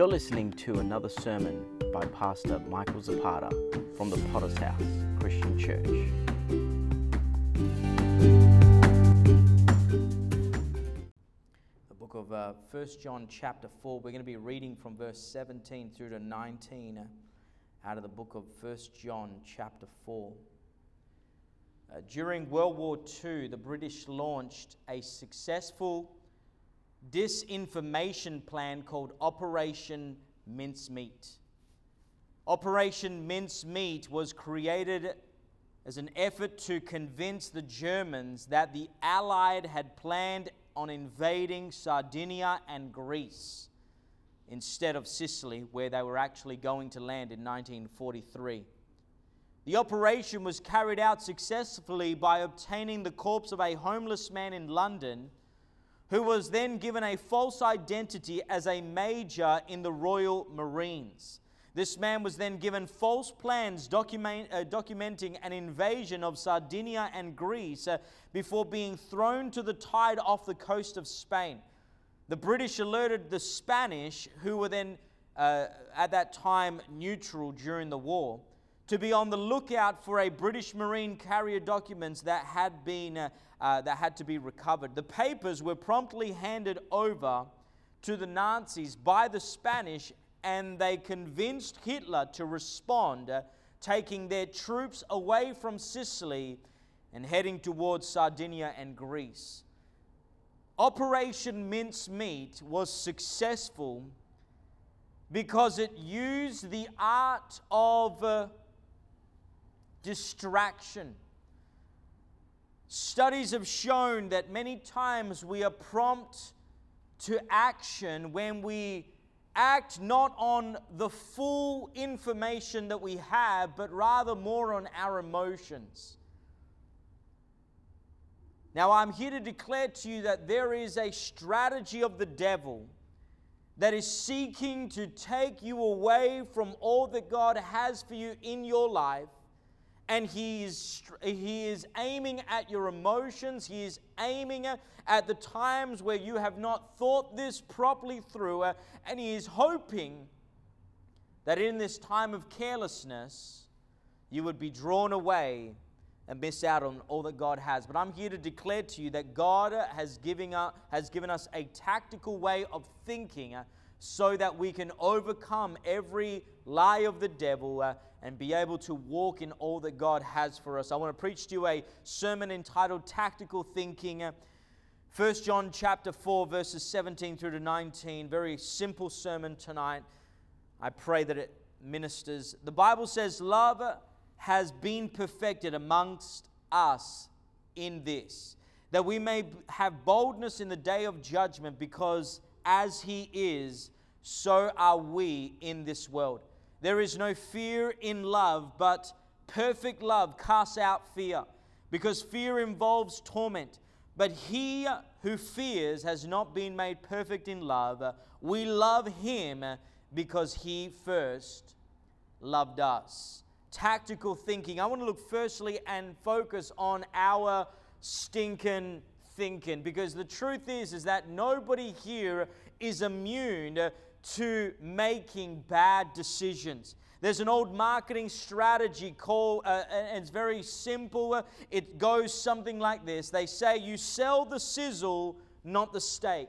You're listening to another sermon by Pastor Michael Zapata from the Potter's House Christian Church. The book of uh, 1 John, chapter 4, we're going to be reading from verse 17 through to 19 uh, out of the book of 1 John, chapter 4. Uh, during World War II, the British launched a successful disinformation plan called Operation Mincemeat. Operation Mincemeat was created as an effort to convince the Germans that the Allied had planned on invading Sardinia and Greece instead of Sicily, where they were actually going to land in 1943. The operation was carried out successfully by obtaining the corpse of a homeless man in London who was then given a false identity as a major in the Royal Marines. This man was then given false plans document, uh, documenting an invasion of Sardinia and Greece uh, before being thrown to the tide off the coast of Spain. The British alerted the Spanish, who were then uh, at that time neutral during the war, to be on the lookout for a British Marine carrier documents that had been uh, that had to be recovered. The papers were promptly handed over to the Nazis by the Spanish, and they convinced Hitler to respond, uh, taking their troops away from Sicily and heading towards Sardinia and Greece. Operation Mincemeat was successful because it used the art of uh, distraction Studies have shown that many times we are prompt to action when we act not on the full information that we have, but rather more on our emotions. Now, I'm here to declare to you that there is a strategy of the devil that is seeking to take you away from all that God has for you in your life and he is, he is aiming at your emotions. He is aiming at the times where you have not thought this properly through, uh, and he is hoping that in this time of carelessness, you would be drawn away and miss out on all that God has. But I'm here to declare to you that God has, giving us, has given us a tactical way of thinking uh, so that we can overcome every lie of the devil uh, and be able to walk in all that God has for us. I want to preach to you a sermon entitled Tactical Thinking. 1 John chapter 4 verses 17 through to 19. Very simple sermon tonight. I pray that it ministers. The Bible says love has been perfected amongst us in this that we may have boldness in the day of judgment because as he is so are we in this world. There is no fear in love, but perfect love casts out fear, because fear involves torment. But he who fears has not been made perfect in love. We love him because he first loved us. Tactical thinking. I want to look firstly and focus on our stinking thinking because the truth is is that nobody here is immune to making bad decisions. There's an old marketing strategy called, uh, and it's very simple. It goes something like this They say, You sell the sizzle, not the steak.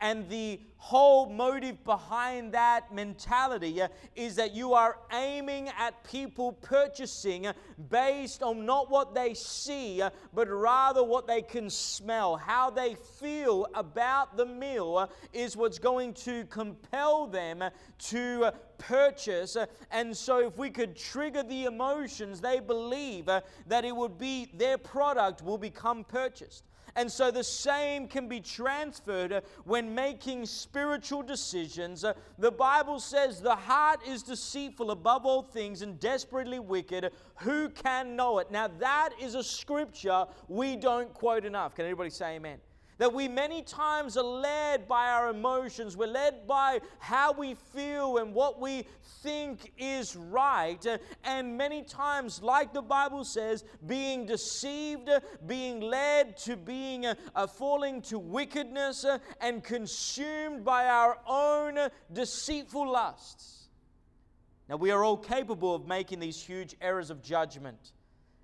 And the whole motive behind that mentality uh, is that you are aiming at people purchasing uh, based on not what they see, uh, but rather what they can smell. How they feel about the meal is what's going to compel them to purchase. And so, if we could trigger the emotions, they believe that it would be their product will become purchased. And so the same can be transferred uh, when making spiritual decisions. Uh, the Bible says the heart is deceitful above all things and desperately wicked. Who can know it? Now, that is a scripture we don't quote enough. Can anybody say amen? That we many times are led by our emotions. We're led by how we feel and what we think is right. And many times, like the Bible says, being deceived, being led to being uh, falling to wickedness uh, and consumed by our own deceitful lusts. Now, we are all capable of making these huge errors of judgment.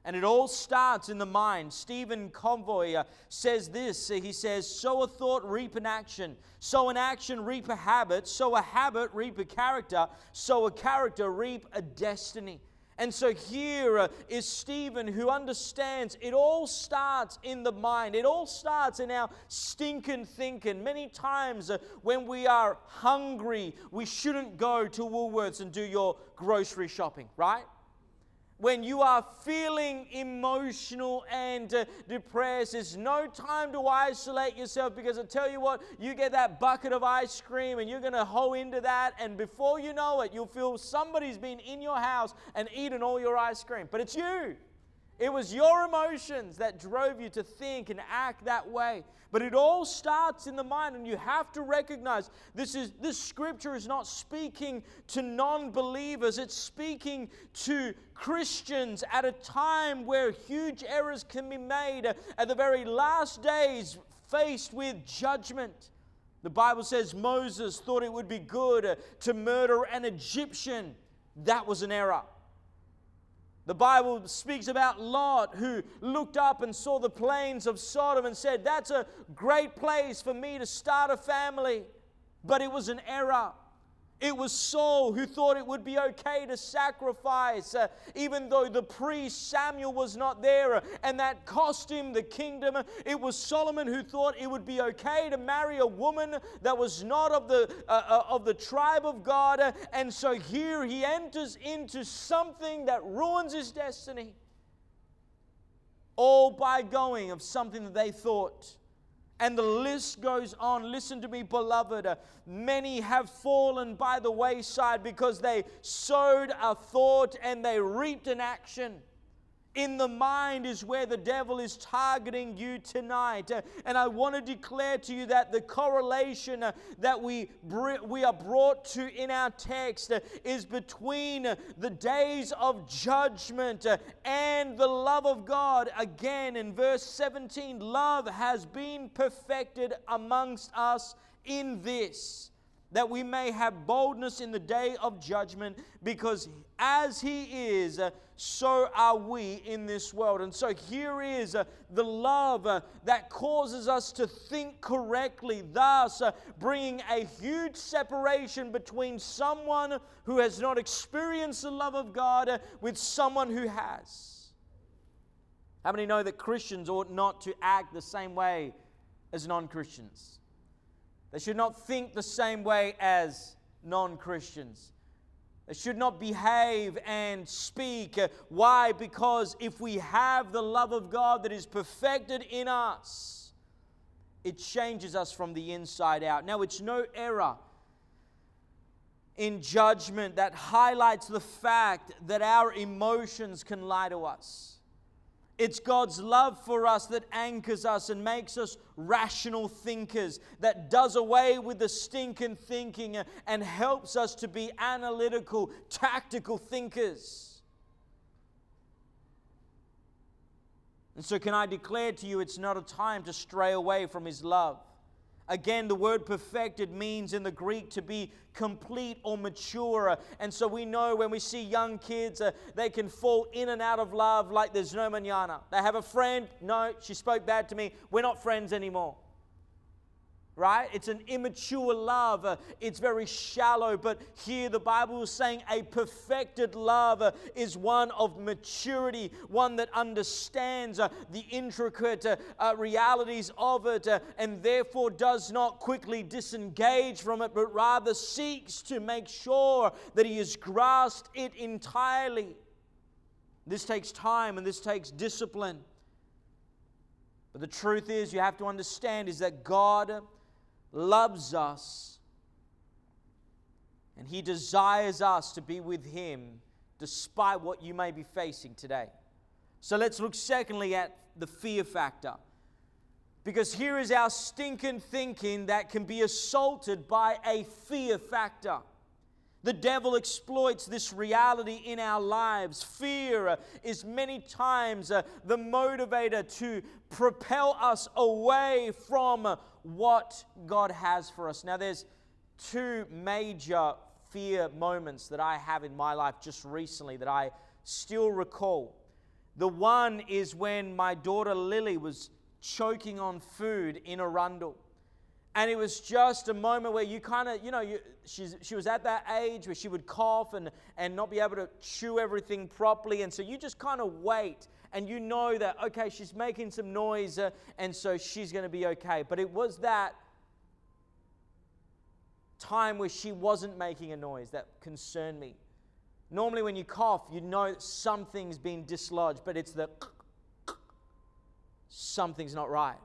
And it all starts in the mind. Stephen Covey uh, says this He says, Sow a thought, reap an action. Sow an action, reap a habit. Sow a habit, reap a character. Sow a character, reap a destiny. And so here uh, Stephen who understands it all starts in the mind. It all starts in our stinking thinking. Many times uh, when we are hungry, we shouldn't go to Woolworths and do your grocery shopping, right? When you are feeling emotional and uh, depressed, it's no time to isolate yourself because I tell you what, you get that bucket of ice cream and you're going to hoe into that, and before you know it, you'll feel somebody's been in your house and eaten all your ice cream. But it's you. It was your emotions that drove you to think and act that way. But it all starts in the mind, and you have to recognize this is this scripture is not speaking to non-believers, it's speaking to Christians at a time where huge errors can be made at the very last days, faced with judgment. The Bible says Moses thought it would be good to murder an Egyptian. That was an error. The Bible speaks about Lot, who looked up and saw the plains of Sodom and said, That's a great place for me to start a family. But it was an error. It was Saul who thought it would be okay to sacrifice, uh, even though the priest Samuel was not there, uh, and that cost him the kingdom. It was Solomon who thought it would be okay to marry a woman that was not of the, uh, uh of the tribe of God. Uh, and so here he enters into something that ruins his destiny, all by going of something that they thought and the list goes on. Listen to me, beloved. Uh, many have fallen by the wayside because they sowed a thought and they reaped an action. In the mind is where the devil is targeting you tonight. Uh, and I want to declare to you that the correlation uh, that we, we are brought to in our text uh, is between the days of judgment and the love of God. Again, in verse 17, love has been perfected amongst us in this that we may have boldness in the day of judgment, because as He is, so are we in this world. And so here is uh, the love uh, that causes us to think correctly, thus uh, bringing a huge separation between someone who has not experienced the love of God uh, with someone who has. How many know that Christians ought not to act the same way as non Christians? They should not think the same way as non Christians. They should not behave and speak. Why? Because if we have the love of God that is perfected in us, it changes us from the inside out. Now, it's no error in judgment that highlights the fact that our emotions can lie to us. It's God's love for us that anchors us and makes us rational thinkers, that does away with the stinking thinking and helps us to be analytical, tactical thinkers. And so, can I declare to you, it's not a time to stray away from His love. Again, the word perfected means in the Greek to be complete or mature. And so we know when we see young kids, uh, they can fall in and out of love like there's no manana. They have a friend, no, she spoke bad to me, we're not friends anymore right? It's an immature love. Uh, it's very shallow. But here the Bible is saying a perfected love uh, is one of maturity, one that understands uh, the intricate realities of it and therefore does not quickly disengage from it, but rather seeks to make sure that he has grasped it entirely. This takes time and this takes discipline. But the truth is, you have to understand is that God loves us and He desires us to be with Him despite what you may be facing today. So let's look secondly at the fear factor. Because here is our stinking thinking that can be assaulted by a fear factor. The devil exploits this reality in our lives. Fear uh, is many times uh, the motivator to propel us away from what God has for us. Now, there's two major fear moments that I have in my life just recently that I still recall. The one is when my daughter Lily was choking on food in Arundel. And it was just a moment where you kind of, you know, you, she was at that age where she would cough and, and not be able to chew everything properly. And so you just kind of wait and you know that, okay, she's making some noise uh, and so she's going to be okay. But it was that time where she wasn't making a noise that concerned me. Normally, when you cough, you know something's been dislodged, but it's the something's not right.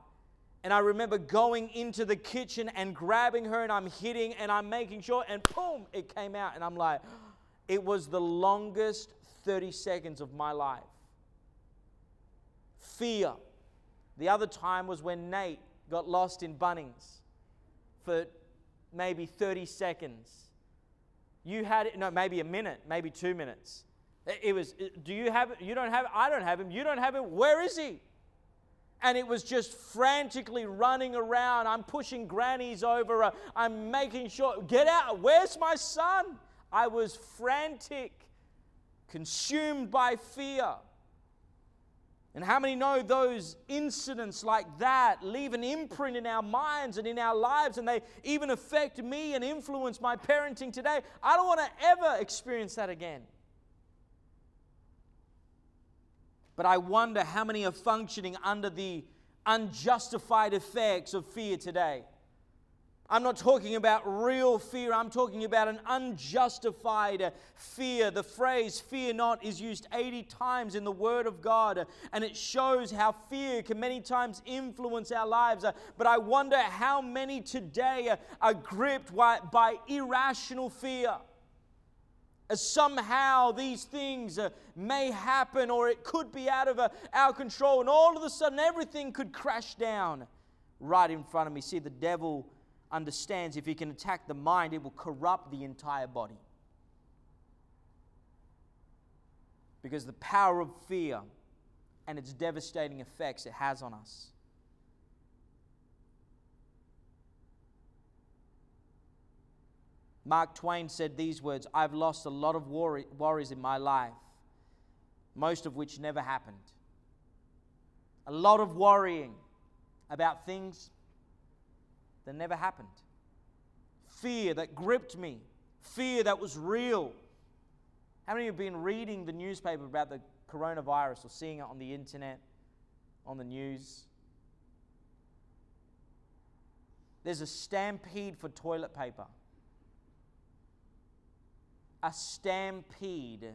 And I remember going into the kitchen and grabbing her, and I'm hitting and I'm making sure, and boom, it came out. And I'm like, it was the longest 30 seconds of my life. Fear. The other time was when Nate got lost in Bunnings for maybe 30 seconds. You had it, no, maybe a minute, maybe two minutes. It was, do you have it? You don't have it? I don't have him. You don't have him. Where is he? and it was just frantically running around. I'm pushing grannies over. Uh, I'm making sure, get out. Where's my son? I was frantic, consumed by fear. And how many know those incidents like that leave an imprint in our minds and in our lives, and they even affect me and influence my parenting today? I don't want to ever experience that again. But I wonder how many are functioning under the unjustified effects of fear today. I'm not talking about real fear, I'm talking about an unjustified fear. The phrase fear not is used 80 times in the Word of God, and it shows how fear can many times influence our lives. But I wonder how many today are gripped by irrational fear as somehow these things uh, may happen or it could be out of uh, our control, and all of a sudden everything could crash down right in front of me. See, the devil understands if he can attack the mind, it will corrupt the entire body. Because the power of fear and its devastating effects it has on us. Mark Twain said these words I've lost a lot of worries in my life, most of which never happened. A lot of worrying about things that never happened. Fear that gripped me, fear that was real. How many of you have been reading the newspaper about the coronavirus or seeing it on the internet, on the news? There's a stampede for toilet paper a stampede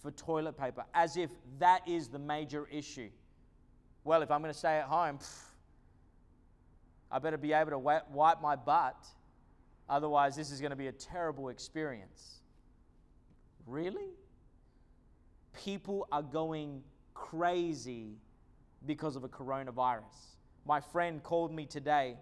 for toilet paper, as if that is the major issue. Well, if I'm going to stay at home, I better be able to wipe my butt. Otherwise, this is going to be a terrible experience. Really? People are going crazy because of a coronavirus. My friend called me today.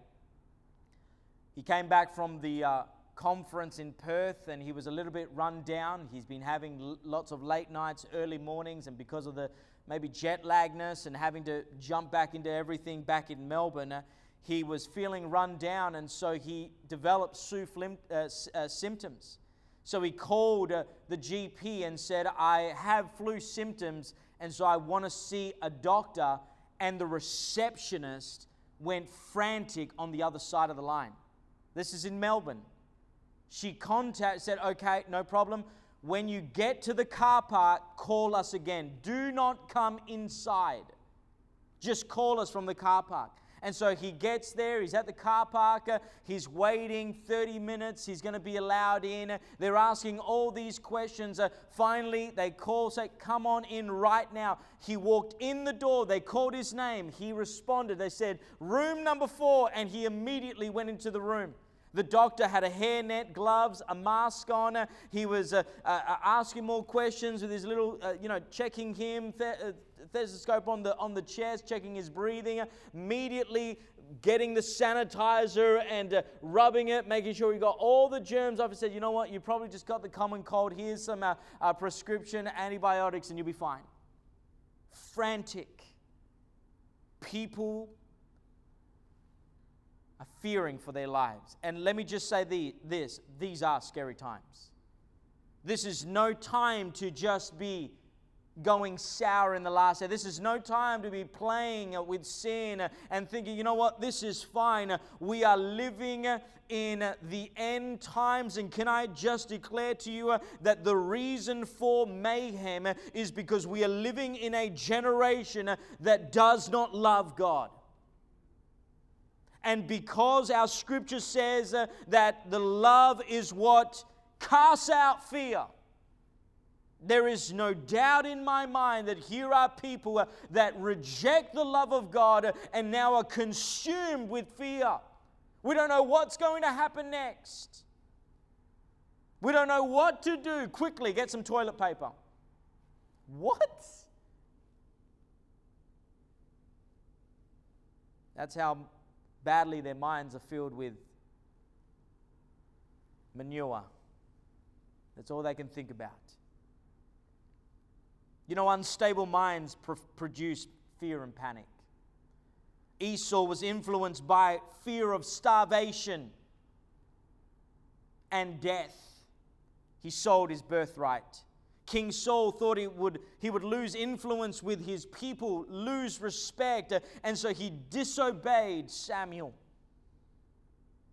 He came back from the uh, conference in Perth and he was a little bit run down. He's been having l- lots of late nights, early mornings, and because of the maybe jet lagness and having to jump back into everything back in Melbourne, uh, he was feeling run down and so he developed SUF uh, uh, symptoms. So he called uh, the GP and said, I have flu symptoms and so I want to see a doctor. And the receptionist went frantic on the other side of the line. This is in Melbourne. She contacted, said, okay, no problem. When you get to the car park, call us again. Do not come inside. Just call us from the car park. And so he gets there, he's at the car park, uh, he's waiting 30 minutes, he's going to be allowed in. They're asking all these questions. Uh, finally, they call, say, Come on in right now. He walked in the door, they called his name, he responded. They said, Room number four, and he immediately went into the room. The doctor had a hairnet, gloves, a mask on. He was uh, uh, asking more questions with his little, uh, you know, checking him, th- uh, stethoscope on the, on the chest, checking his breathing, immediately getting the sanitizer and uh, rubbing it, making sure he got all the germs off. He said, You know what? You probably just got the common cold. Here's some uh, prescription antibiotics, and you'll be fine. Frantic. People are fearing for their lives. And let me just say the, this these are scary times. This is no time to just be going sour in the last day. This is no time to be playing with sin and thinking, you know what, this is fine. We are living in the end times. And can I just declare to you that the reason for mayhem is because we are living in a generation that does not love God. And because our scripture says that the love is what casts out fear. There is no doubt in my mind that here are people uh, that reject the love of God uh, and now are consumed with fear. We don't know what's going to happen next. We don't know what to do. Quickly, get some toilet paper. What? That's how badly their minds are filled with manure. That's all they can think about. You know, unstable minds pr- produce fear and panic. Esau was influenced by fear of starvation and death. He sold his birthright. King Saul thought he would, he would lose influence with his people, lose respect, uh, and so he disobeyed Samuel.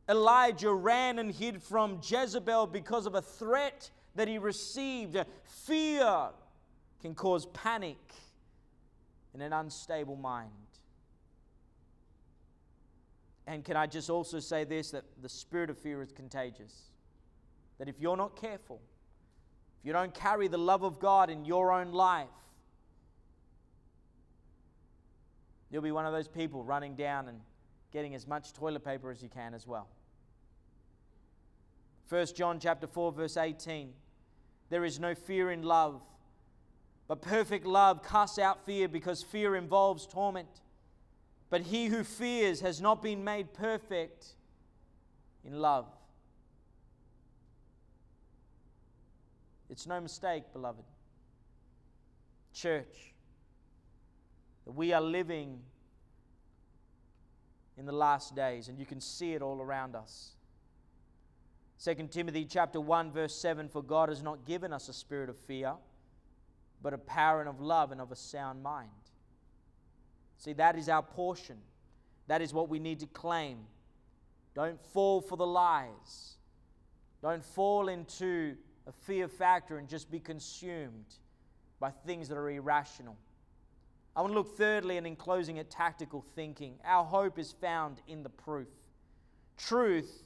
Elijah ran and hid from Jezebel because of a threat that he received. Fear can cause panic in an unstable mind. And can I just also say this that the spirit of fear is contagious? That if you're not careful, if you don't carry the love of God in your own life, you'll be one of those people running down and getting as much toilet paper as you can as well. 1 John chapter 4 verse 18 There is no fear in love but perfect love casts out fear because fear involves torment. But he who fears has not been made perfect in love. It's no mistake, beloved. Church, that we are living in the last days, and you can see it all around us. 2 Timothy chapter 1 verse 7 for God has not given us a spirit of fear but a power and of love and of a sound mind. See, that is our portion. That is what we need to claim. Don't fall for the lies. Don't fall into a fear factor and just be consumed by things that are irrational. I want to look thirdly and in closing at tactical thinking. Our hope is found in the proof. Truth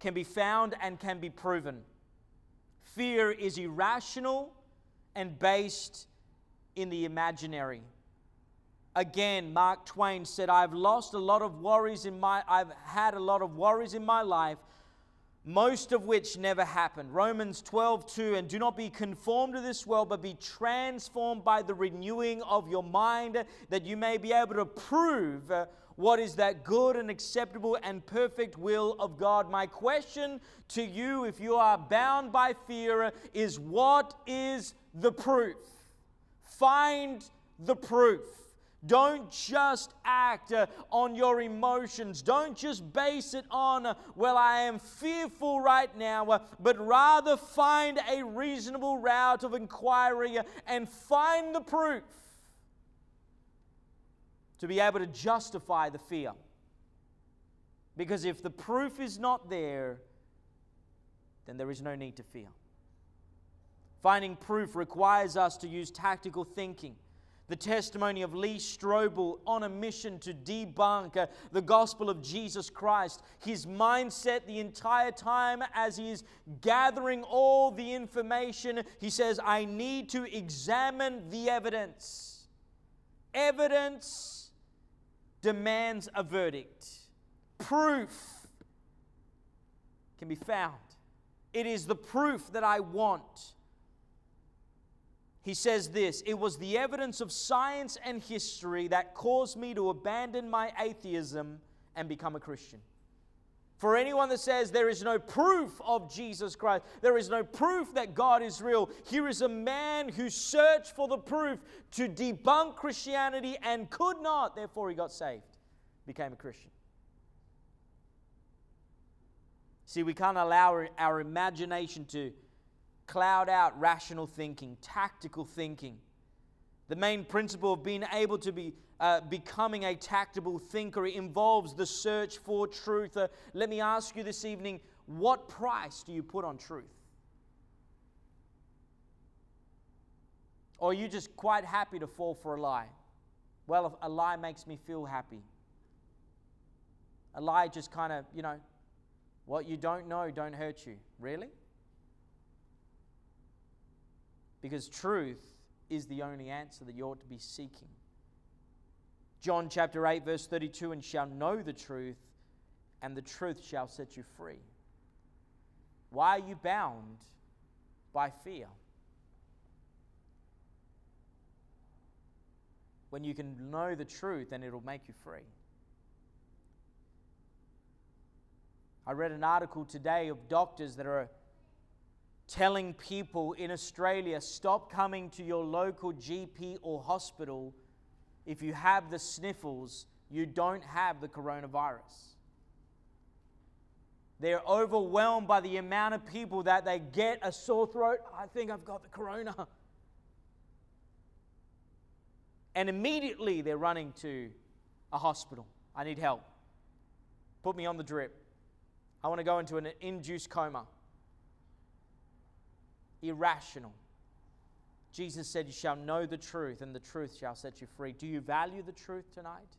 can be found and can be proven. Fear is irrational and based in the imaginary. Again, Mark Twain said, I've lost a lot of worries in my I've had a lot of worries in my life, most of which never happened. Romans 12, 2, and do not be conformed to this world, but be transformed by the renewing of your mind, that you may be able to prove uh, what is that good and acceptable and perfect will of God. My question to you, if you are bound by fear, is what is the proof. Find the proof. Don't just act uh, on your emotions. Don't just base it on, uh, well, I am fearful right now, uh, but rather find a reasonable route of inquiry uh, and find the proof to be able to justify the fear. Because if the proof is not there, then there is no need to fear. Finding proof requires us to use tactical thinking. The testimony of Lee Strobel on a mission to debunk uh, the gospel of Jesus Christ. His mindset the entire time as he is gathering all the information, he says, I need to examine the evidence. Evidence demands a verdict, proof can be found. It is the proof that I want. He says this It was the evidence of science and history that caused me to abandon my atheism and become a Christian. For anyone that says there is no proof of Jesus Christ, there is no proof that God is real, here is a man who searched for the proof to debunk Christianity and could not, therefore he got saved, became a Christian. See, we can't allow our, imagination to cloud out rational thinking, tactical thinking. The main principle of being able to be uh, becoming a tactical thinker involves the search for truth. Uh, let me ask you this evening what price do you put on truth? Or are you just quite happy to fall for a lie? Well, a lie makes me feel happy. A lie just kind of, you know, what you don't know don't hurt you. Really? Because truth is the only answer that you ought to be seeking. John chapter 8, verse 32 and shall know the truth, and the truth shall set you free. Why are you bound by fear? When you can know the truth and it'll make you free. I read an article today of doctors that are telling people in Australia stop coming to your local GP or hospital if you have the sniffles, you don't have the coronavirus. They're overwhelmed by the amount of people that they get a sore throat. I think I've got the corona. And immediately they're running to a hospital. I need help. Put me on the drip. I want to go into an induced coma. Irrational. Jesus said, You shall know the truth, and the truth shall set you free. Do you value the truth tonight?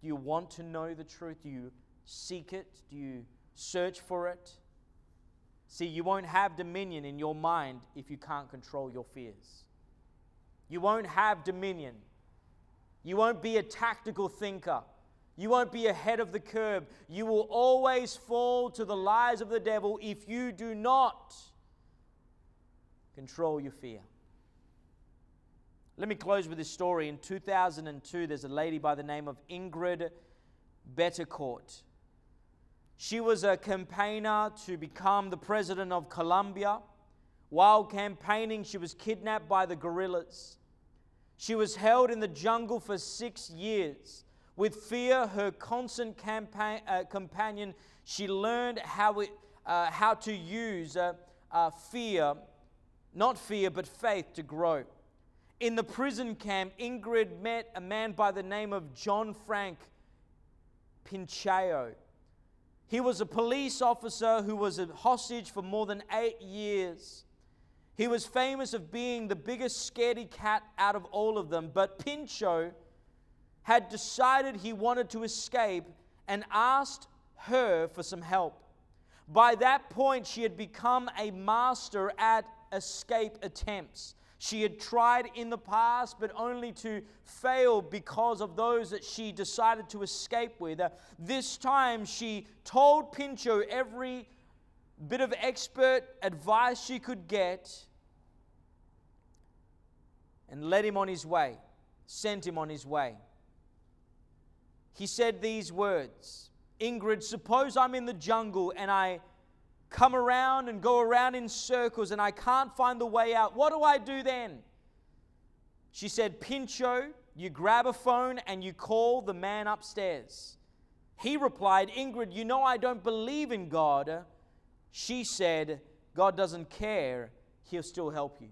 Do you want to know the truth? Do you seek it? Do you search for it? See, you won't have dominion in your mind if you can't control your fears. You won't have dominion. You won't be a tactical thinker. You won't be ahead of the curve. You will always fall to the lies of the devil if you do not control your fear. Let me close with this story. In 2002, there's a lady by the name of Ingrid Betancourt. She was a campaigner to become the president of Colombia. While campaigning, she was kidnapped by the guerrillas. She was held in the jungle for six years. With fear, her constant campaign, uh, companion, she learned how, it, uh, how to use uh, uh fear, not fear, but faith to grow. In the prison camp, Ingrid met a man by the name of John Frank Pinchao. He was a police officer who was a hostage for more than eight years. He was famous of being the biggest scaredy cat out of all of them, but Pinchao had decided he wanted to escape and asked her for some help. By that point, she had become a master at escape attempts. She had tried in the past, but only to fail because of those that she decided to escape with. Uh, this time, she told Pinchao every bit of expert advice she could get and led him on his way, sent him on his way. He said these words Ingrid, suppose I'm in the jungle and I come around and go around in circles and I can't find the way out. What do I do then? She said, Pinchao, you grab a phone and you call the man upstairs. He replied, Ingrid, you know I don't believe in God. She said, God doesn't care, He'll still help you.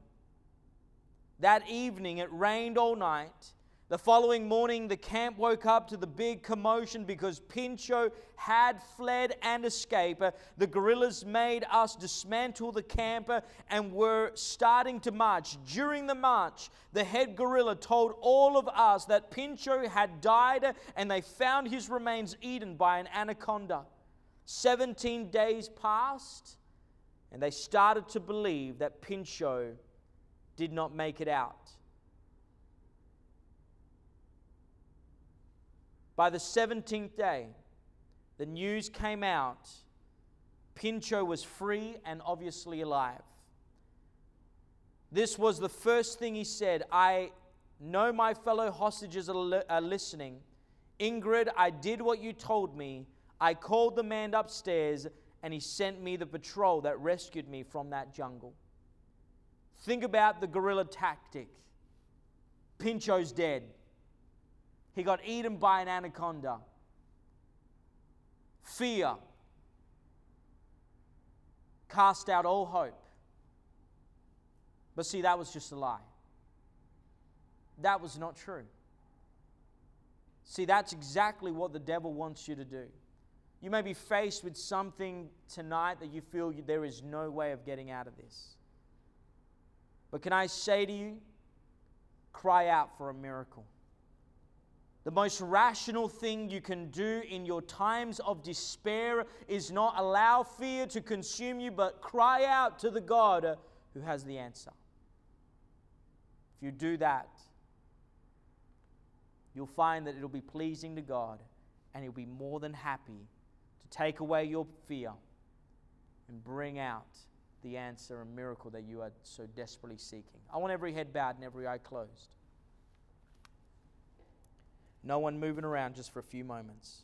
That evening, it rained all night. The following morning, the camp woke up to the big commotion because Pinchao had fled and escaped. The guerrillas made us dismantle the camper and were starting to march. During the march, the head guerrilla told all of us that Pinchao had died and they found his remains eaten by an anaconda. 17 days passed and they started to believe that Pinchao did not make it out. By the 17th day, the news came out Pinchao was free and obviously alive. This was the first thing he said. I know my fellow hostages are listening. Ingrid, I did what you told me. I called the man upstairs, and he sent me the patrol that rescued me from that jungle. Think about the guerrilla tactic. Pinchao's dead. He got eaten by an anaconda. Fear cast out all hope. But see, that was just a lie. That was not true. See, that's exactly what the devil wants you to do. You may be faced with something tonight that you feel there is no way of getting out of this. But can I say to you, cry out for a miracle. The most rational thing you can do in your times of despair is not allow fear to consume you, but cry out to the God who has the answer. If you do that, you'll find that it'll be pleasing to God and He'll be more than happy to take away your fear and bring out the answer and miracle that you are so desperately seeking. I want every head bowed and every eye closed. No one moving around just for a few moments.